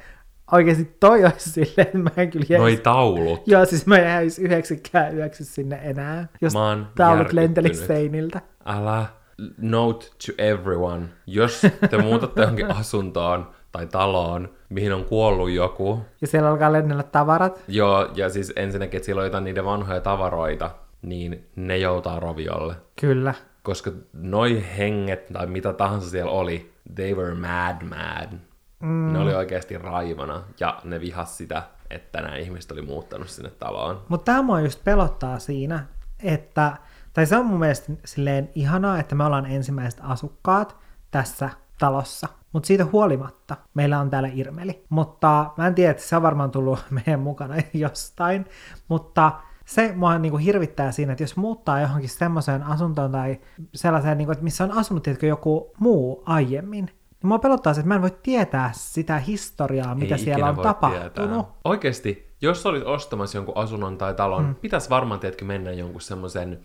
oikeesti toi olisi silleen, että mä en kyllä jäisi Noi taulut. Joo, siis mä jäis yhdeksikään yöksi sinne enää, jos Mä taulut lentelis seiniltä. Älä. Note to everyone. Jos te muutatte johonkin [LAUGHS] asuntoon tai taloon, mihin on kuollut joku, Ja siellä alkaa lennellä tavarat. joo, ja siis ensinnäkin, että siellä on jotain niiden vanhoja tavaroita, niin ne joutaa roviolle. Kyllä. Koska noi henget, tai mitä tahansa siellä oli, they were mad mad. Mm. Ne oli oikeasti raivona, ja ne vihas sitä, että nämä ihmiset oli muuttanut sinne taloon. Mutta tämä mua just pelottaa siinä, että, tai se on mun mielestä silleen ihanaa, että me ollaan ensimmäiset asukkaat tässä talossa. Mutta siitä huolimatta meillä on täällä Irmeli. Mutta mä en tiedä, että se on varmaan tullut [LAUGHS] meidän mukana jostain. Mutta se mua niinku hirvittää siinä, että jos muuttaa johonkin semmoiseen asuntoon tai sellaiseen, niinku, että missä on asunut tiedätkö, joku muu aiemmin, niin mua pelottaa se, että mä en voi tietää sitä historiaa, mitä Ei siellä on tapahtunut. Tietää. Oikeasti, jos olit ostamassa jonkun asunnon tai talon, mm. pitäisi varmaan tiedätkö, mennä jonkun semmoisen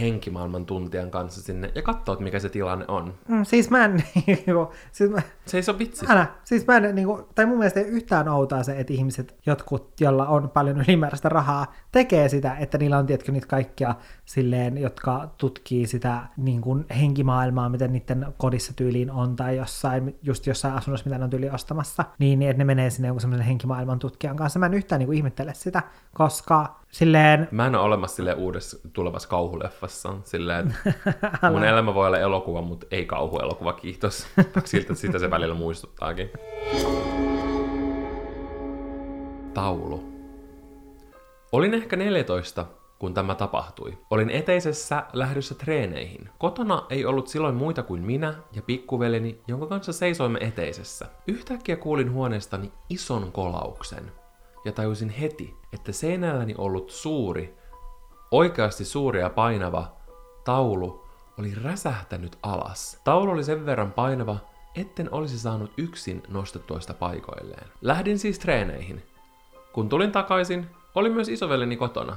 henkimaailman tuntijan kanssa sinne ja katsoa, mikä se tilanne on. Mm, siis mä en, [LAUGHS] niinku, siis mä, Se ei se ole vitsi. älä, siis mä en, niinku, tai mun mielestä ei yhtään outaa se, että ihmiset, jotkut, joilla on paljon ylimääräistä rahaa, tekee sitä, että niillä on, tiedätkö, niitä kaikkia silleen, jotka tutkii sitä niin kuin henkimaailmaa, miten niiden kodissa tyyliin on, tai jossain, just jossain asunnossa, mitä ne on tyyli ostamassa, niin, niin että ne menee sinne jonkun semmoisen henkimaailman tutkijan kanssa. Mä en yhtään niin kuin ihmettele sitä, koska silleen, Mä en ole olemassa sille uudessa tulevassa kauhuleffassa. Silleen, [LAUGHS] mun elämä voi olla elokuva, mutta ei kauhuelokuva, kiitos. [LAUGHS] Siltä sitä se välillä muistuttaakin. Taulu. Olin ehkä 14, kun tämä tapahtui. Olin eteisessä lähdössä treeneihin. Kotona ei ollut silloin muita kuin minä ja pikkuveleni, jonka kanssa seisoimme eteisessä. Yhtäkkiä kuulin huoneestani ison kolauksen ja tajusin heti, että seinälläni ollut suuri, oikeasti suuri ja painava taulu oli räsähtänyt alas. Taulu oli sen verran painava, etten olisi saanut yksin nostettua sitä paikoilleen. Lähdin siis treeneihin. Kun tulin takaisin, oli myös isoveleni kotona.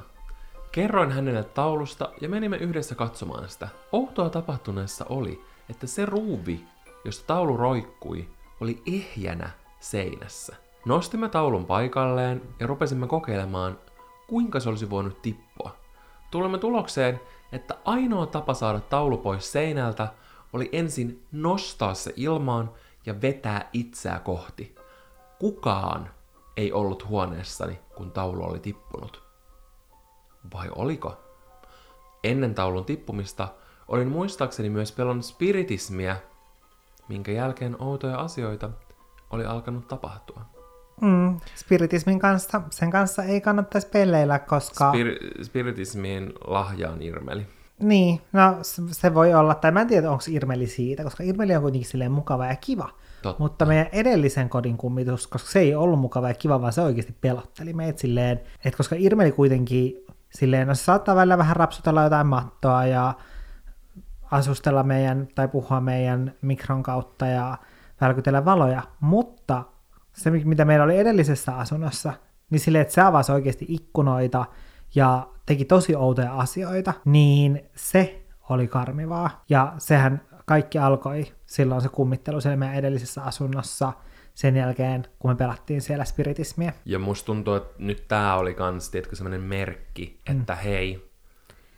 Kerroin hänelle taulusta ja menimme yhdessä katsomaan sitä. Outoa tapahtuneessa oli, että se ruuvi, josta taulu roikkui, oli ehjänä seinässä. Nostimme taulun paikalleen ja rupesimme kokeilemaan, kuinka se olisi voinut tippua. Tulemme tulokseen, että ainoa tapa saada taulu pois seinältä oli ensin nostaa se ilmaan ja vetää itseä kohti. Kukaan ei ollut huoneessani, kun taulu oli tippunut. Vai oliko? Ennen taulun tippumista olin muistaakseni myös pelannut spiritismiä, minkä jälkeen outoja asioita oli alkanut tapahtua. Mm, spiritismin kanssa, sen kanssa ei kannattaisi pelleillä, koska... Spir- spiritismin lahja on Irmeli. Niin, no se voi olla, tai mä en tiedä onko Irmeli siitä, koska Irmeli on kuitenkin silleen mukava ja kiva. Totta. Mutta meidän edellisen kodin kummitus, koska se ei ollut mukava ja kiva, vaan se oikeasti pelotteli meitä silleen, että koska Irmeli kuitenkin silleen, no se saattaa välillä vähän rapsutella jotain mattoa ja asustella meidän tai puhua meidän mikron kautta ja välkytellä valoja, mutta se, mitä meillä oli edellisessä asunnossa, niin silleen, että se avasi oikeasti ikkunoita ja teki tosi outoja asioita, niin se oli karmivaa. Ja sehän kaikki alkoi silloin se kummittelu siellä meidän edellisessä asunnossa sen jälkeen, kun me pelattiin siellä spiritismiä. Ja musta tuntuu, että nyt tää oli kans, tiedätkö, semmonen merkki, että hei,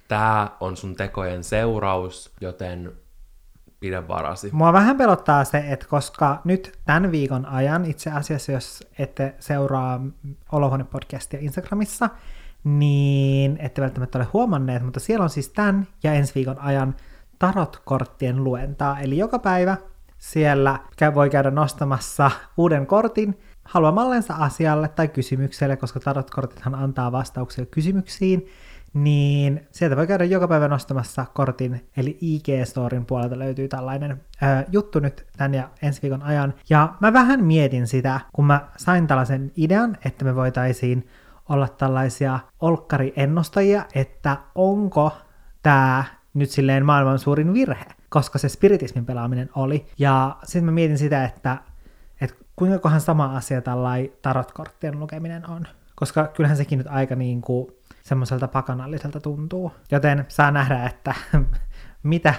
tää on sun tekojen seuraus, joten pidä varasi. Mua vähän pelottaa se, että koska nyt tämän viikon ajan, itse asiassa jos ette seuraa Olohuone-podcastia Instagramissa, niin ette välttämättä ole huomanneet, mutta siellä on siis tämän ja ensi viikon ajan tarotkorttien luentaa. Eli joka päivä siellä voi käydä nostamassa uuden kortin haluamallensa asialle tai kysymykselle, koska tarotkortithan antaa vastauksia kysymyksiin, niin sieltä voi käydä joka päivä nostamassa kortin, eli IG-storin puolelta löytyy tällainen ö, juttu nyt tän ja ensi viikon ajan. Ja mä vähän mietin sitä, kun mä sain tällaisen idean, että me voitaisiin olla tällaisia olkkariennustajia, että onko tämä nyt silleen maailman suurin virhe, koska se spiritismin pelaaminen oli. Ja sitten mä mietin sitä, että, että kuinka kohan sama asia tällainen tarotkorttien lukeminen on. Koska kyllähän sekin nyt aika niin kuin semmoiselta pakanalliselta tuntuu. Joten saa nähdä, että [LAUGHS] mitä,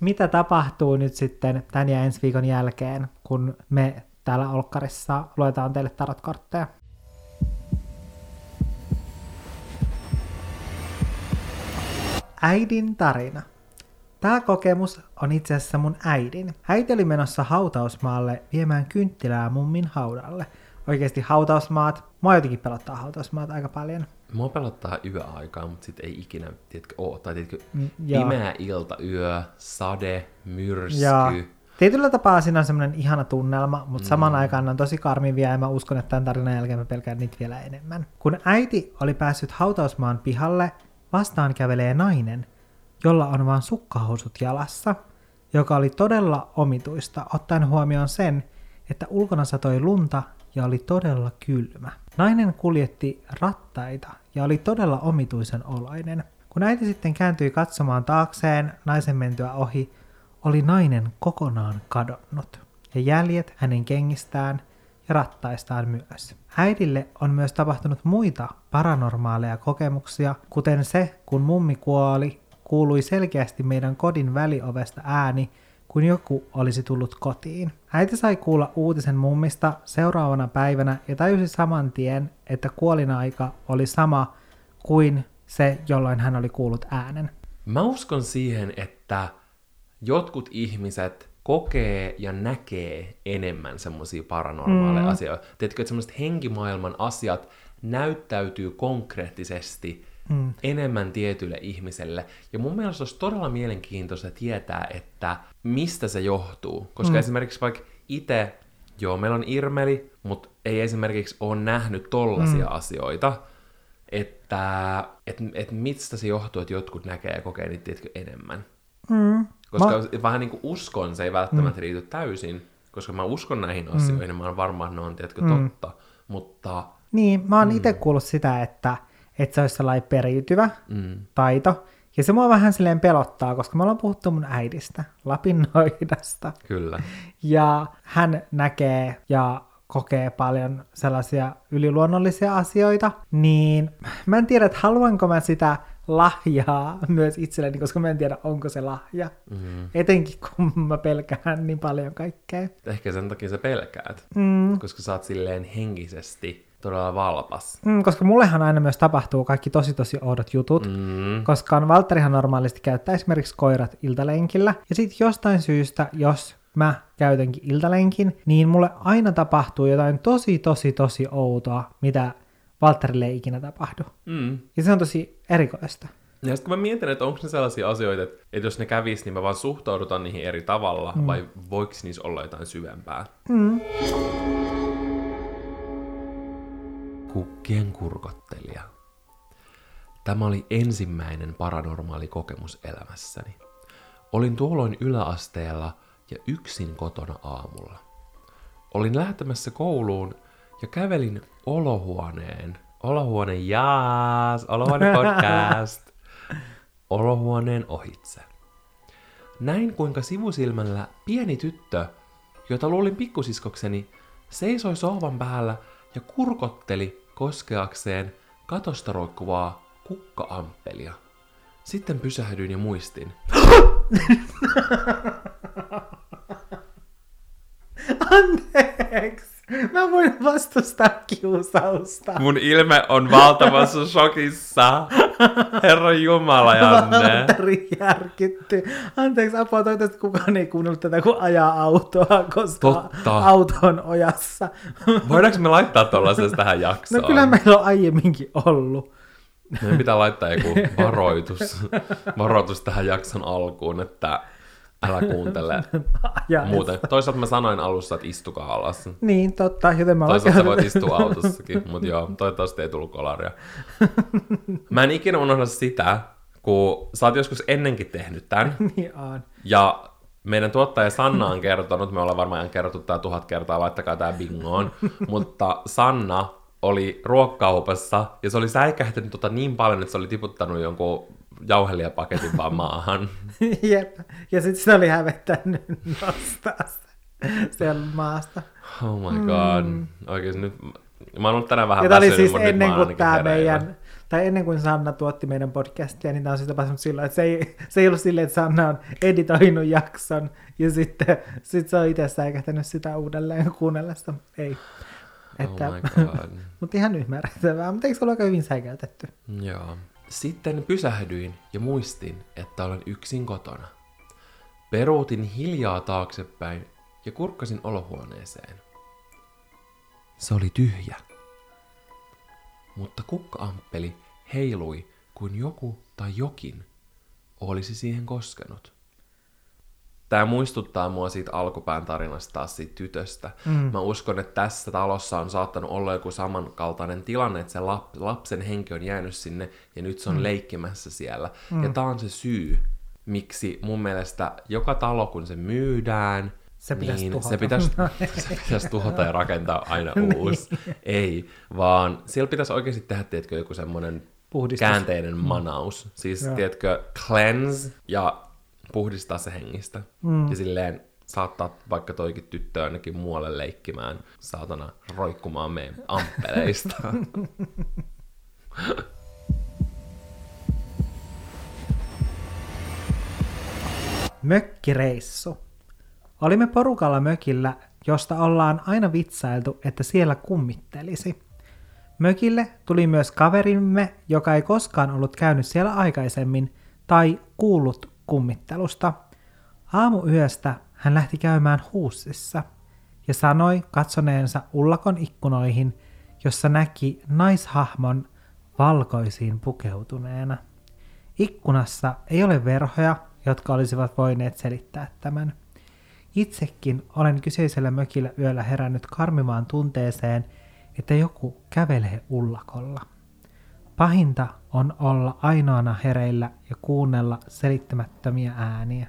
mitä tapahtuu nyt sitten tämän ja ensi viikon jälkeen, kun me täällä Olkkarissa luetaan teille tarotkortteja. Äidin tarina. Tämä kokemus on itse asiassa mun äidin. Äiti oli menossa hautausmaalle viemään kynttilää mummin haudalle. Oikeasti hautausmaat, mua jotenkin pelottaa hautausmaat aika paljon. Mua pelottaa yöaikaa, mutta sit ei ikinä, tiedätkö, oo. Tai tiedätkö, Mm, joo. pimeä ilta, yö, sade, myrsky. Ja tietyllä tapaa siinä on semmoinen ihana tunnelma, mutta saman aikaan ne on tosi karmivia ja mä uskon, että tämän tarinan jälkeen mä pelkään niitä vielä enemmän. Kun äiti oli päässyt hautausmaan pihalle, vastaan kävelee nainen, jolla on vain sukkahousut jalassa, joka oli todella omituista ottaen huomioon sen, että ulkona satoi lunta ja oli todella kylmä. Nainen kuljetti rattaita ja oli todella omituisen oloinen. Kun äiti sitten kääntyi katsomaan taakseen naisen mentyä ohi, oli nainen kokonaan kadonnut ja jäljet hänen kengistään ja rattaistaan myös. Äidille on myös tapahtunut muita paranormaaleja kokemuksia, kuten se, kun mummi kuoli, kuului selkeästi meidän kodin väliovesta ääni, kun joku olisi tullut kotiin. Äiti sai kuulla uutisen mummista seuraavana päivänä ja tajusi saman tien, että kuolinaika oli sama kuin se, jolloin hän oli kuullut äänen. Mä uskon siihen, että jotkut ihmiset kokee ja näkee enemmän semmoisia paranormaaleja mm. asioita. Tiedätkö, että semmoiset henkimaailman asiat näyttäytyy konkreettisesti mm. enemmän tietylle ihmiselle. Ja mun mielestä olisi todella mielenkiintoista tietää, että mistä se johtuu. Koska mm. esimerkiksi vaikka itse, joo, meillä on Irmeli, mutta ei esimerkiksi ole nähnyt tollasia mm. asioita, että et, et mistä se johtuu, että jotkut näkee ja kokee niitä tiedätkö, enemmän. Mm. Koska mä... vähän niin kuin uskon, se ei välttämättä mm. riity täysin, koska mä uskon näihin asioihin, mm. mä oon varma, että ne on tiedätkö, mm. totta. Mutta Niin, mä oon mm. itse kuullut sitä, että, että se olisi sellainen periytyvä mm, taito. Ja se mua vähän silleen pelottaa, koska me ollaan puhuttu mun äidistä, Lapinnoidasta. kyllä. Ja hän näkee ja kokee paljon sellaisia yliluonnollisia asioita, niin mä en tiedä, että haluanko mä sitä lahjaa myös itselleni, koska mä en tiedä, onko se lahja. Mm. Etenkin kun mä pelkään niin paljon kaikkea. Ehkä sen takia sä pelkäät, Mm. koska sä oot silleen henkisesti todella valpas. Mm, koska mullehan aina myös tapahtuu kaikki tosi tosi oudot jutut, Mm. koska on Valtterihan normaalisti käyttää esimerkiksi koirat iltalenkillä, ja sitten jostain syystä, jos mä käytänkin iltalenkin, niin mulle aina tapahtuu jotain tosi tosi tosi outoa, mitä Valtterille ei ikinä tapahdu. Mm. Ja se on tosi erikoista. Ja sitten kun mä mietin, että onko ne sellaisia asioita, että, että jos ne kävis, niin me vaan suhtaudutaan niihin eri tavalla, mm. vai voiko niissä olla jotain syvempää? Mm. Kukkien kurkottelija. Tämä oli ensimmäinen paranormaali kokemus elämässäni. Olin tuolloin yläasteella ja yksin kotona aamulla. Olin lähtemässä kouluun ja kävelin olohuoneen. Olohuone jaas, olohuone [LAUGHS] podcast. Olohuoneen ohitse. Näin kuinka sivusilmällä pieni tyttö, jota luulin pikkusiskokseni, seisoi sohvan päällä ja kurkotteli koskeakseen katosta roikkuvaa kukka-amppelia. Sitten pysähdyin ja muistin. [LAUGHS] Anteeksi. [LAUGHS] Mä voin vastustaa kiusausta. Mun ilme on valtavassa [LAUGHS] shokissa. Herra Jumala, Janne. Valtteri järkytty. Anteeksi, apua, toivottavasti kukaan ei kuunnellut tätä, kun ajaa autoa, koska Totta. auto on ojassa. Voidaanko me laittaa [LAUGHS] tuollaisesta tähän jaksoon? No kyllä meillä on aiemminkin ollut. Meidän pitää laittaa joku varoitus, varoitus tähän jakson alkuun, että älä kuuntele [LAUGHS] Ajaessa. muuten. Toisaalta mä sanoin alussa, että istukaa alas. Niin, totta, joten mä Toisaalta sä voit istua [LAUGHS] autossakin, mutta joo, toivottavasti ei tullut kolaria. Mä en ikinä unohda sitä, kun sä oot joskus ennenkin tehnyt tämän, [LAUGHS] Niin on. ja meidän tuottaja Sanna on kertonut, me ollaan varmaan kerrottu tää tuhat kertaa, laittakaa tää bingoon, mutta Sanna oli ruokkaupassa ja se oli säikähtänyt tota niin paljon, että se oli tiputtanut jonkun jauhelijapaketin vaan maahan. [LAUGHS] Jep. Ja sitten se oli hävettänyt nostaa se siellä maasta. Oh my god. Mm. Oikeesti nyt, mä oon ollut tänään vähän Ja väsynyt, siis mutta ennen kuin tämä meidän, tai ennen kuin Sanna tuotti meidän podcastia, niin tämä on siis tapahtunut silloin, että se ei, se ei ollut silleen, että Sanna on editoinut jakson, ja sitten sit se on itse säikähtänyt sitä uudelleen kuunnellessa. Ei. Että, Oh my god. [LAUGHS] mutta ihan ymmärrettävää, mutta eikö se ole aika hyvin säikäytetty? Joo. Sitten pysähdyin ja muistin, että olen yksin kotona. Peruutin hiljaa taaksepäin ja kurkkasin olohuoneeseen. Se oli tyhjä. Mutta kukka-amppeli heilui kuin joku tai jokin olisi siihen koskenut. Tämä muistuttaa mua siitä alkupään tarinasta taas siitä tytöstä. Mm. Mä uskon, että tässä talossa on saattanut olla joku samankaltainen tilanne, että se lap, lapsen henki on jäänyt sinne ja nyt se on mm. leikkimässä siellä. Mm. Ja tämä on se syy, miksi mun mielestä joka talo, kun se myydään, Se pitäisi niin tuhota. se pitäisi, [LAUGHS] se pitäisi tuhota ja rakentaa aina uusi. Ei, vaan siellä pitäisi oikeasti tehdä, tiedätkö, joku semmoinen Puhdistus. käänteinen manaus. Siis, Joo. tiedätkö, cleanse ja puhdistaa se hengistä. Mm. Ja silleen saattaa vaikka toikin tyttö ainakin muualle leikkimään, saatana roikkumaan meidän amppeleista. [LAUGHS] Mökkireissu. Olimme porukalla mökillä, josta ollaan aina vitsailtu, että siellä kummittelisi. Mökille tuli myös kaverimme, joka ei koskaan ollut käynyt siellä aikaisemmin tai kuullut kummittelusta. Aamuyöstä hän lähti käymään huussissa ja sanoi katsoneensa ullakon ikkunoihin, jossa näki naishahmon valkoisiin pukeutuneena. Ikkunassa ei ole verhoja, jotka olisivat voineet selittää tämän. Itsekin olen kyseisellä mökillä yöllä herännyt karmimaan tunteeseen, että joku kävelee ullakolla. Pahinta on olla ainoana hereillä ja kuunnella selittämättömiä ääniä.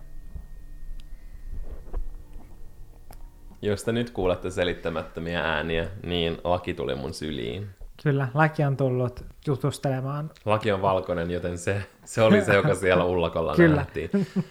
Jos te nyt kuulette selittämättömiä ääniä, niin laki tuli mun syliin. Kyllä, laki on tullut jutustelemaan. Laki on valkoinen, joten se, se oli se, joka siellä ullakolla Kyllä. nähtiin.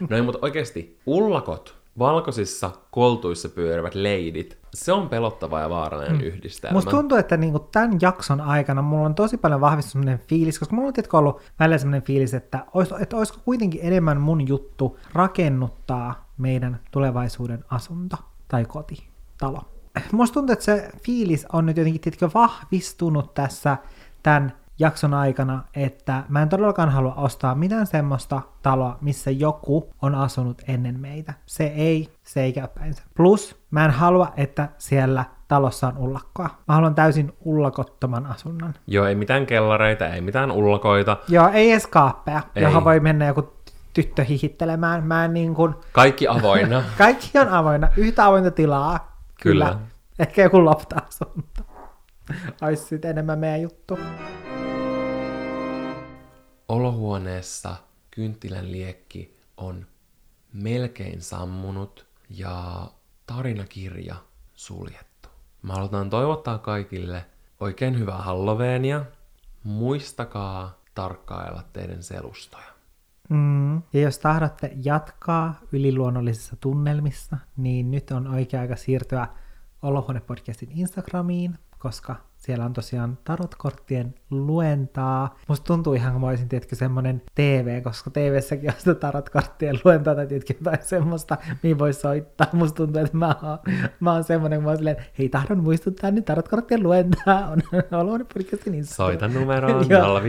No ei, mutta oikeasti, ullakot, valkoisissa koltuissa pyörivät leidit, se on pelottava ja vaarallinen mm. yhdistelmä. Musta tuntuu, että niinku tämän jakson aikana mulla on tosi paljon vahvistunut sellainen fiilis, koska mulla on tietysti ollut välillä sellainen fiilis, että, olis, että olisiko kuitenkin enemmän mun juttu rakennuttaa meidän tulevaisuuden asunto tai koti, talo. Musta tuntuu, että se fiilis on nyt jotenkin tiedätkö, vahvistunut tässä tämän jakson aikana, että mä en todellakaan halua ostaa mitään semmoista taloa, missä joku on asunut ennen meitä. Se ei, se ei käy päinsä. Plus, mä en halua, että siellä talossa on ullakkoa. Mä haluan täysin ullakottoman asunnon. Joo, ei mitään kellareita, ei mitään ullakoita. Joo, ei edes kaappeja, Ei. johon voi mennä joku tyttö hihittelemään. Mä en niin kuin... Kaikki avoinna. [LAUGHS] Kaikki on avoinna, yhtä avointa tilaa. Kyllä. Kyllä. Ehkä joku lopta-asunto. Olisi sitten enemmän meidän juttu. Olohuoneessa kynttilän liekki on melkein sammunut ja tarinakirja suljettu. Mä halutaan toivottaa kaikille oikein hyvää Halloweenia. Muistakaa tarkkailla teidän selustoja. Mm. Ja jos tahdotte jatkaa yliluonnollisissa tunnelmissa, niin nyt on oikea aika siirtyä Olohuone-podcastin Instagramiin, koska siellä on tosiaan tarotkorttien luentaa. Musta tuntuu ihan kuin mä olisin, tiedätkö, semmonen TV, koska TV-säkin on sitä tarotkorttien luentaa, tai tiedätkö, jotain semmoista, mihin voi soittaa. Musta tuntuu, että mä oon, mä oon semmonen, kun mä oon silleen, hei, tahdon muistuttaa, niin tarotkorttien luentaa [LAUGHS] on Olohuone-podcastin Instagram. Soita numeroon [LAUGHS] Joo. 050482677.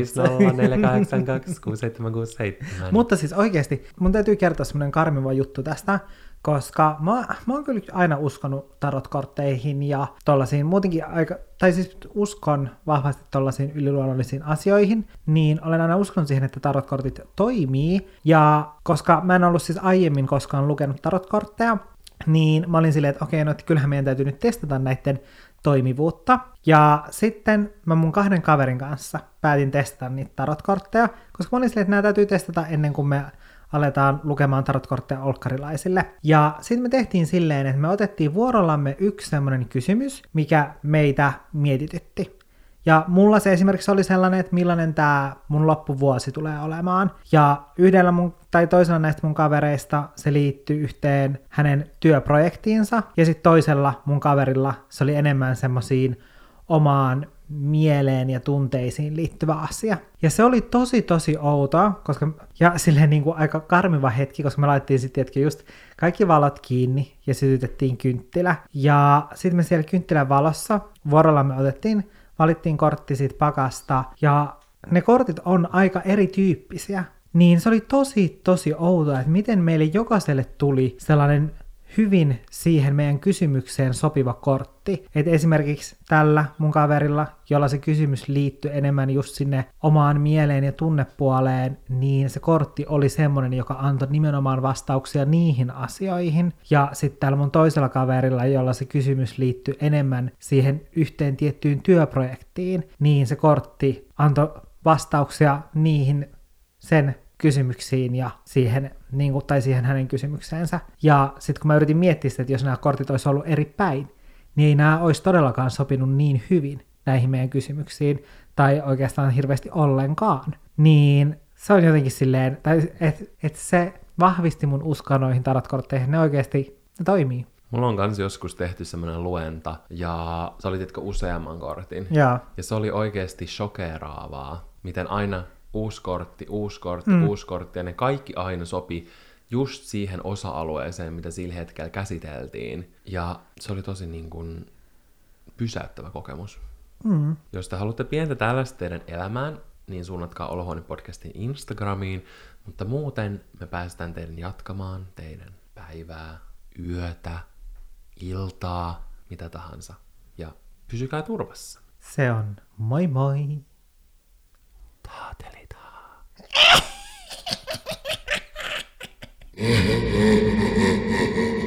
Mutta siis oikeasti, mun täytyy kertoa semmoinen karmiva juttu tästä, koska mä, mä oon kyllä aina uskonut tarotkortteihin ja tollasiin muutenkin aika, tai siis uskon vahvasti tollasiin yliluonnollisiin asioihin, niin olen aina uskonut siihen, että tarotkortit toimii, ja koska mä en ollut siis aiemmin koskaan lukenut tarotkortteja, niin mä olin silleen, että okei, no että kyllähän meidän täytyy nyt testata näiden toimivuutta. Ja sitten mä mun kahden kaverin kanssa päätin testata niitä tarotkortteja, koska mä olin silleen, että nämä täytyy testata ennen kuin me aletaan lukemaan tarotkortteja olkkarilaisille. Ja sitten me tehtiin silleen, että me otettiin vuorollamme yksi semmoinen kysymys, mikä meitä mietitytti. Ja mulla se esimerkiksi oli sellainen, että millainen tämä mun loppuvuosi tulee olemaan. Ja yhdellä mun, tai toisella näistä mun kavereista se liittyy yhteen hänen työprojektiinsa. Ja sitten toisella mun kaverilla se oli enemmän semmoisiin omaan mieleen ja tunteisiin liittyvä asia. Ja se oli tosi tosi outoa, koska, ja silleen niin kuin aika karmiva hetki, koska me laitettiin sitten just kaikki valot kiinni ja sytytettiin kynttilä. Ja sitten me siellä kynttilän valossa vuorolla me otettiin, valittiin kortti siitä pakasta ja ne kortit on aika erityyppisiä. Niin se oli tosi tosi outoa, että miten meille jokaiselle tuli sellainen hyvin siihen meidän kysymykseen sopiva kortti. Et esimerkiksi tällä mun kaverilla, jolla se kysymys liittyi enemmän just sinne omaan mieleen ja tunnepuoleen, niin se kortti oli semmoinen, joka antoi nimenomaan vastauksia niihin asioihin. Ja sitten täällä mun toisella kaverilla, jolla se kysymys liittyi enemmän siihen yhteen tiettyyn työprojektiin, niin se kortti antoi vastauksia niihin sen kysymyksiin ja siihen, niin kuin, tai siihen hänen kysymykseensä. Ja sitten kun mä yritin miettiä sitä, että jos nämä kortit olisi ollut eri päin, niin ei nämä olisi todellakaan sopinut niin hyvin näihin meidän kysymyksiin, tai oikeastaan hirveästi ollenkaan. Niin se on jotenkin silleen, että et se vahvisti mun uskoa noihin tarotkortteihin, ne oikeasti ne toimii. Mulla on kans joskus tehty semmoinen luenta, ja se oli tiedätkö useamman kortin. Ja, Ja se oli oikeasti shokeraavaa, miten aina uusi kortti, uusi kortti, mm. uusi kortti, ja ne kaikki aina sopi just siihen osa-alueeseen, mitä sillä hetkellä käsiteltiin. Ja se oli tosi niin kuin pysäyttävä kokemus. mm, Jos te haluatte pientä tällaista teidän elämään, niin suunnatkaa Olohuone-podcastin Instagramiin, mutta muuten me päästään teidän jatkamaan teidän päivää, yötä, iltaa, mitä tahansa. Ja pysykää turvassa. se on moi moi! Taatelitaan. Mm-hmm. [LAUGHS] [LAUGHS]